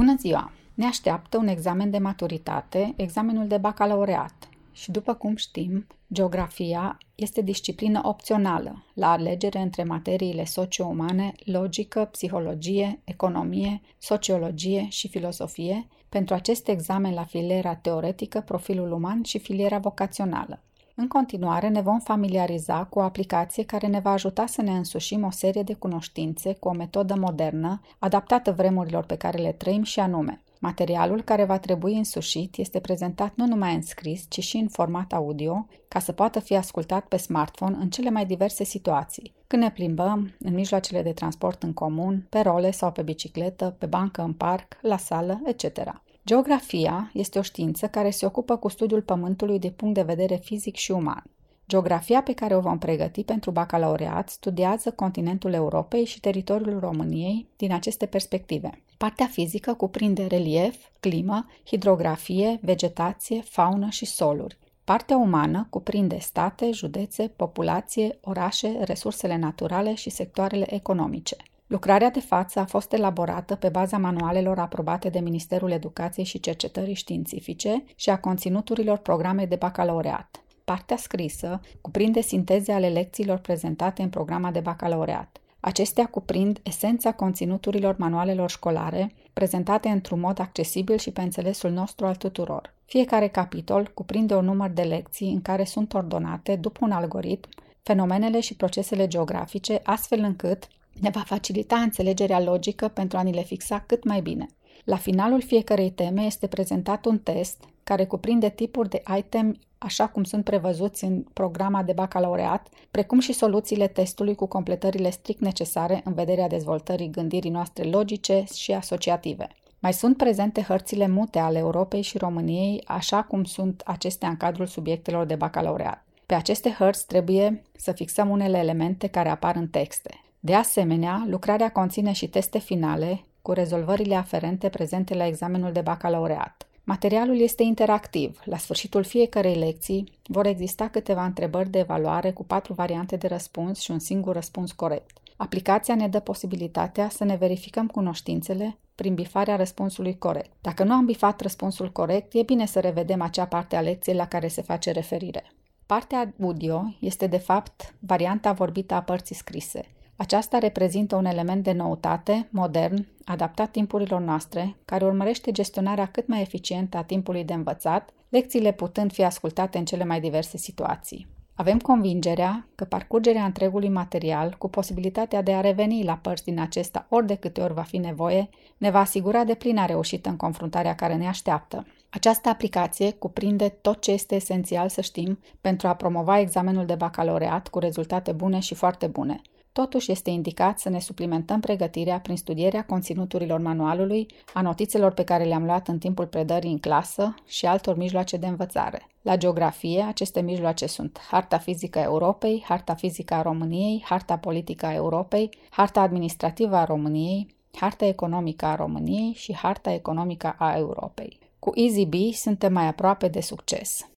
Bună ziua! Ne așteaptă un examen de maturitate, examenul de bacalaureat. Și după cum știm, geografia este disciplină opțională la alegere între materiile socio-umane, logică, psihologie, economie, sociologie și filosofie, pentru acest examen la filiera teoretică, profilul uman și filiera vocațională. În continuare ne vom familiariza cu o aplicație care ne va ajuta să ne însușim o serie de cunoștințe cu o metodă modernă, adaptată vremurilor pe care le trăim și anume. Materialul care va trebui însușit este prezentat nu numai în scris, ci și în format audio, ca să poată fi ascultat pe smartphone în cele mai diverse situații. Când ne plimbăm, în mijloacele de transport în comun, pe role sau pe bicicletă, pe bancă în parc, la sală, etc. Geografia este o știință care se ocupă cu studiul Pământului de punct de vedere fizic și uman. Geografia pe care o vom pregăti pentru bacalaureat studiază continentul Europei și teritoriul României din aceste perspective. Partea fizică cuprinde relief, climă, hidrografie, vegetație, faună și soluri. Partea umană cuprinde state, județe, populație, orașe, resursele naturale și sectoarele economice. Lucrarea de față a fost elaborată pe baza manualelor aprobate de Ministerul Educației și Cercetării Științifice și a conținuturilor programei de bacalaureat. Partea scrisă cuprinde sinteze ale lecțiilor prezentate în programa de bacalaureat. Acestea cuprind esența conținuturilor manualelor școlare, prezentate într-un mod accesibil și pe înțelesul nostru al tuturor. Fiecare capitol cuprinde un număr de lecții în care sunt ordonate, după un algoritm, fenomenele și procesele geografice, astfel încât ne va facilita înțelegerea logică pentru a ni le fixa cât mai bine. La finalul fiecarei teme este prezentat un test care cuprinde tipuri de item așa cum sunt prevăzuți în programa de bacalaureat, precum și soluțiile testului cu completările strict necesare în vederea dezvoltării gândirii noastre logice și asociative. Mai sunt prezente hărțile mute ale Europei și României, așa cum sunt acestea în cadrul subiectelor de bacalaureat. Pe aceste hărți trebuie să fixăm unele elemente care apar în texte. De asemenea, lucrarea conține și teste finale cu rezolvările aferente prezente la examenul de bacalaureat. Materialul este interactiv. La sfârșitul fiecarei lecții vor exista câteva întrebări de evaluare cu patru variante de răspuns și un singur răspuns corect. Aplicația ne dă posibilitatea să ne verificăm cunoștințele prin bifarea răspunsului corect. Dacă nu am bifat răspunsul corect, e bine să revedem acea parte a lecției la care se face referire. Partea audio este de fapt varianta vorbită a părții scrise. Aceasta reprezintă un element de noutate, modern, adaptat timpurilor noastre, care urmărește gestionarea cât mai eficientă a timpului de învățat, lecțiile putând fi ascultate în cele mai diverse situații. Avem convingerea că parcurgerea întregului material, cu posibilitatea de a reveni la părți din acesta ori de câte ori va fi nevoie, ne va asigura de plină reușită în confruntarea care ne așteaptă. Această aplicație cuprinde tot ce este esențial să știm pentru a promova examenul de bacalaureat cu rezultate bune și foarte bune. Totuși este indicat să ne suplimentăm pregătirea prin studierea conținuturilor manualului, a notițelor pe care le-am luat în timpul predării în clasă și altor mijloace de învățare. La geografie, aceste mijloace sunt Harta fizică a Europei, Harta fizică a României, Harta politică a Europei, Harta administrativă a României, Harta economică a României și Harta economică a Europei. Cu EasyB suntem mai aproape de succes.